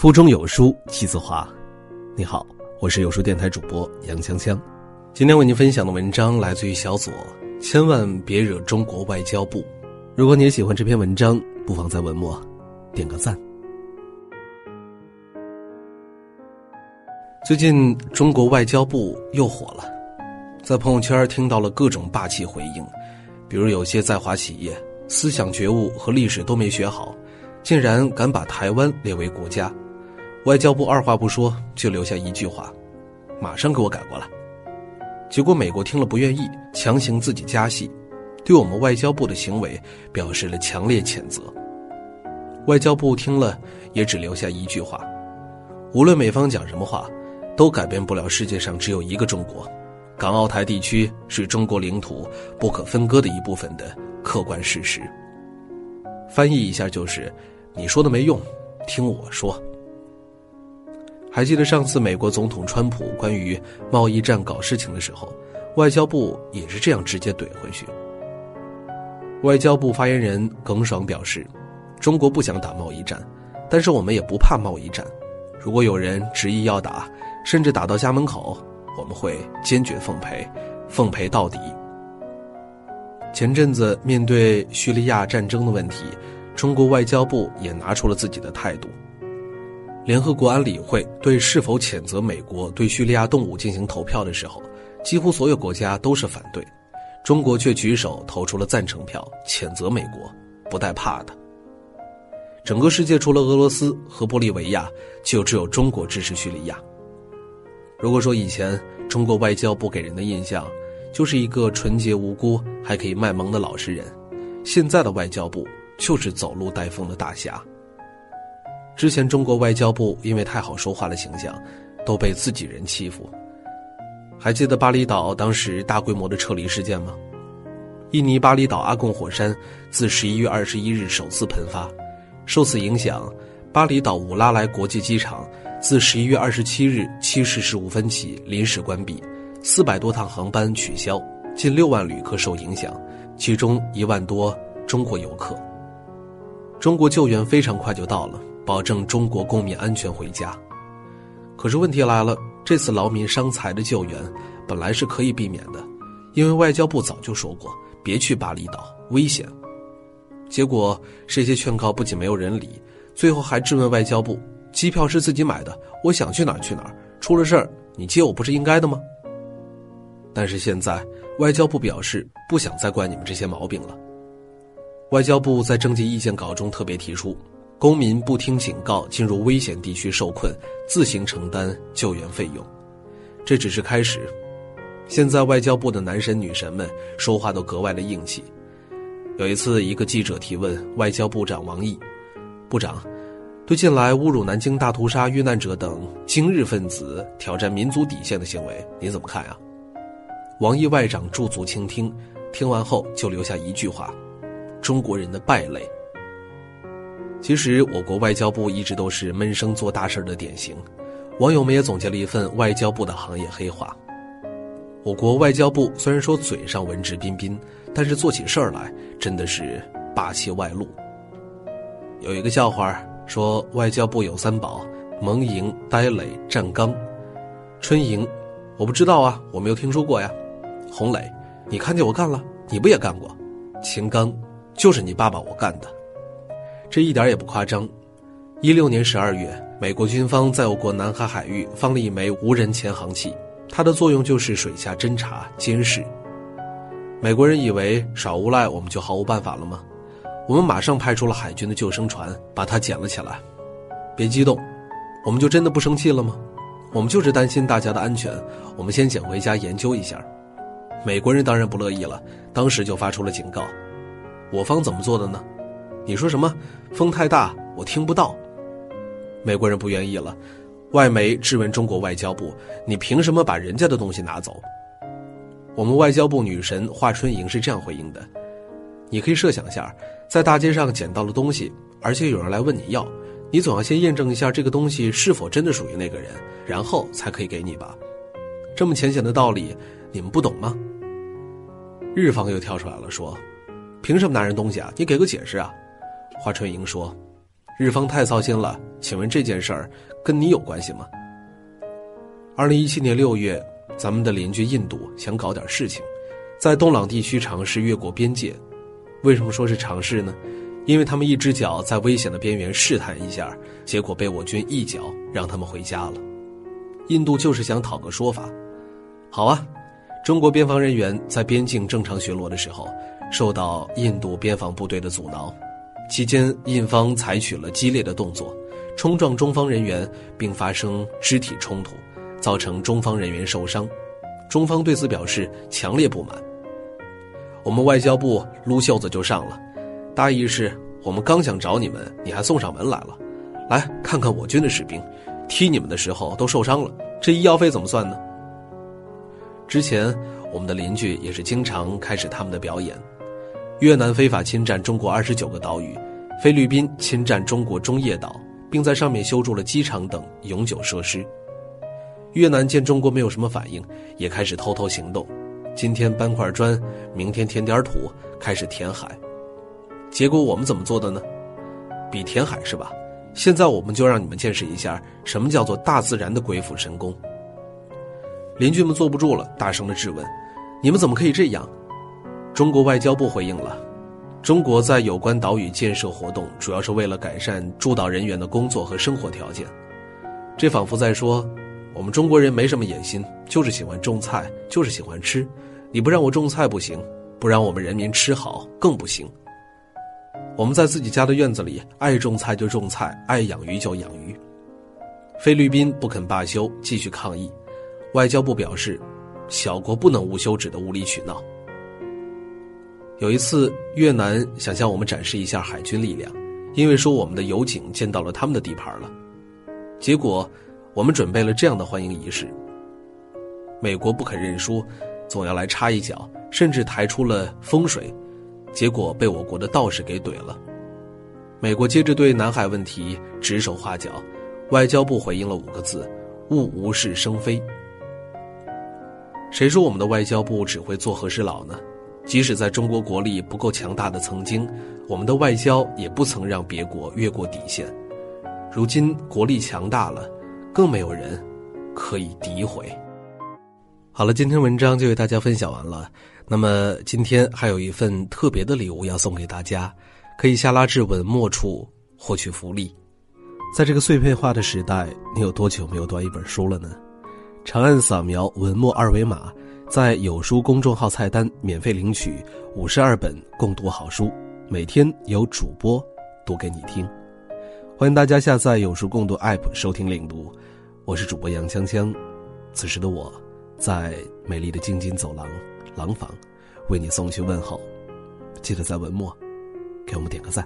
腹中有书气自华。你好，我是有书电台主播杨锵锵。今天为您分享的文章来自于小左。千万别惹中国外交部。如果你也喜欢这篇文章，不妨在文末点个赞。最近中国外交部又火了，在朋友圈听到了各种霸气回应，比如有些在华企业思想觉悟和历史都没学好，竟然敢把台湾列为国家，外交部二话不说就留下一句话：“马上给我改过来。”结果美国听了不愿意，强行自己加戏，对我们外交部的行为表示了强烈谴责。外交部听了也只留下一句话：“无论美方讲什么话。”都改变不了世界上只有一个中国，港澳台地区是中国领土不可分割的一部分的客观事实。翻译一下就是：你说的没用，听我说。还记得上次美国总统川普关于贸易战搞事情的时候，外交部也是这样直接怼回去。外交部发言人耿爽表示：“中国不想打贸易战，但是我们也不怕贸易战。如果有人执意要打。”甚至打到家门口，我们会坚决奉陪，奉陪到底。前阵子面对叙利亚战争的问题，中国外交部也拿出了自己的态度。联合国安理会对是否谴责美国对叙利亚动武进行投票的时候，几乎所有国家都是反对，中国却举手投出了赞成票，谴责美国不带怕的。整个世界除了俄罗斯和玻利维亚，就只有中国支持叙利亚。如果说以前中国外交部给人的印象就是一个纯洁无辜还可以卖萌的老实人，现在的外交部就是走路带风的大侠。之前中国外交部因为太好说话的形象，都被自己人欺负。还记得巴厘岛当时大规模的撤离事件吗？印尼巴厘岛阿贡火山自十一月二十一日首次喷发，受此影响，巴厘岛武拉莱国际机场。自十一月二十七日七时十五分起临时关闭，四百多趟航班取消，近六万旅客受影响，其中一万多中国游客。中国救援非常快就到了，保证中国公民安全回家。可是问题来了，这次劳民伤财的救援本来是可以避免的，因为外交部早就说过别去巴厘岛，危险。结果这些劝告不仅没有人理，最后还质问外交部。机票是自己买的，我想去哪儿去哪儿。出了事儿，你接我不是应该的吗？但是现在外交部表示不想再怪你们这些毛病了。外交部在征集意见稿中特别提出，公民不听警告进入危险地区受困，自行承担救援费用。这只是开始。现在外交部的男神女神们说话都格外的硬气。有一次，一个记者提问外交部长王毅，部长。对近来侮辱南京大屠杀遇难者等今日分子挑战民族底线的行为，你怎么看呀？王毅外长驻足倾听，听完后就留下一句话：“中国人的败类。”其实，我国外交部一直都是闷声做大事的典型。网友们也总结了一份外交部的行业黑话：我国外交部虽然说嘴上文质彬彬，但是做起事儿来真的是霸气外露。有一个笑话。说外交部有三宝：蒙营、呆垒、站岗。春营，我不知道啊，我没有听说过呀。洪磊，你看见我干了，你不也干过？秦刚，就是你爸爸我干的，这一点也不夸张。一六年十二月，美国军方在我国南海海域放了一枚无人潜航器，它的作用就是水下侦察监视。美国人以为耍无赖我们就毫无办法了吗？我们马上派出了海军的救生船，把它捡了起来。别激动，我们就真的不生气了吗？我们就是担心大家的安全，我们先捡回家研究一下。美国人当然不乐意了，当时就发出了警告。我方怎么做的呢？你说什么？风太大，我听不到。美国人不愿意了，外媒质问中国外交部：你凭什么把人家的东西拿走？我们外交部女神华春莹是这样回应的。你可以设想一下，在大街上捡到了东西，而且有人来问你要，你总要先验证一下这个东西是否真的属于那个人，然后才可以给你吧。这么浅显的道理，你们不懂吗？日方又跳出来了，说：“凭什么拿人东西啊？你给个解释啊！”华春莹说：“日方太操心了。请问这件事儿跟你有关系吗？二零一七年六月，咱们的邻居印度想搞点事情，在东朗地区尝试越过边界。为什么说是尝试呢？因为他们一只脚在危险的边缘试探一下，结果被我军一脚让他们回家了。印度就是想讨个说法。好啊，中国边防人员在边境正常巡逻的时候，受到印度边防部队的阻挠，期间印方采取了激烈的动作，冲撞中方人员，并发生肢体冲突，造成中方人员受伤。中方对此表示强烈不满。我们外交部撸袖子就上了。大意是我们刚想找你们，你还送上门来了。来看看我军的士兵，踢你们的时候都受伤了，这医药费怎么算呢？之前我们的邻居也是经常开始他们的表演：越南非法侵占中国二十九个岛屿，菲律宾侵占中国中业岛，并在上面修筑了机场等永久设施。越南见中国没有什么反应，也开始偷偷行动，今天搬块砖，明天填点土，开始填海。结果我们怎么做的呢？比填海是吧？现在我们就让你们见识一下什么叫做大自然的鬼斧神工。邻居们坐不住了，大声的质问：“你们怎么可以这样？”中国外交部回应了：“中国在有关岛屿建设活动，主要是为了改善驻岛人员的工作和生活条件。”这仿佛在说：“我们中国人没什么野心，就是喜欢种菜，就是喜欢吃。你不让我种菜不行，不让我们人民吃好更不行。”我们在自己家的院子里，爱种菜就种菜，爱养鱼就养鱼。菲律宾不肯罢休，继续抗议。外交部表示，小国不能无休止的无理取闹。有一次，越南想向我们展示一下海军力量，因为说我们的油井见到了他们的地盘了。结果，我们准备了这样的欢迎仪式。美国不肯认输，总要来插一脚，甚至抬出了风水。结果被我国的道士给怼了。美国接着对南海问题指手画脚，外交部回应了五个字：“勿无事生非。”谁说我们的外交部只会做和事佬呢？即使在中国国力不够强大的曾经，我们的外交也不曾让别国越过底线。如今国力强大了，更没有人可以诋毁。好了，今天文章就为大家分享完了。那么今天还有一份特别的礼物要送给大家，可以下拉至文末处获取福利。在这个碎片化的时代，你有多久没有读一本书了呢？长按扫描文末二维码，在有书公众号菜单免费领取五十二本共读好书，每天有主播读给你听。欢迎大家下载有书共读 App 收听领读，我是主播杨锵锵。此时的我，在美丽的京津走廊。廊坊，为你送去问候，记得在文末给我们点个赞。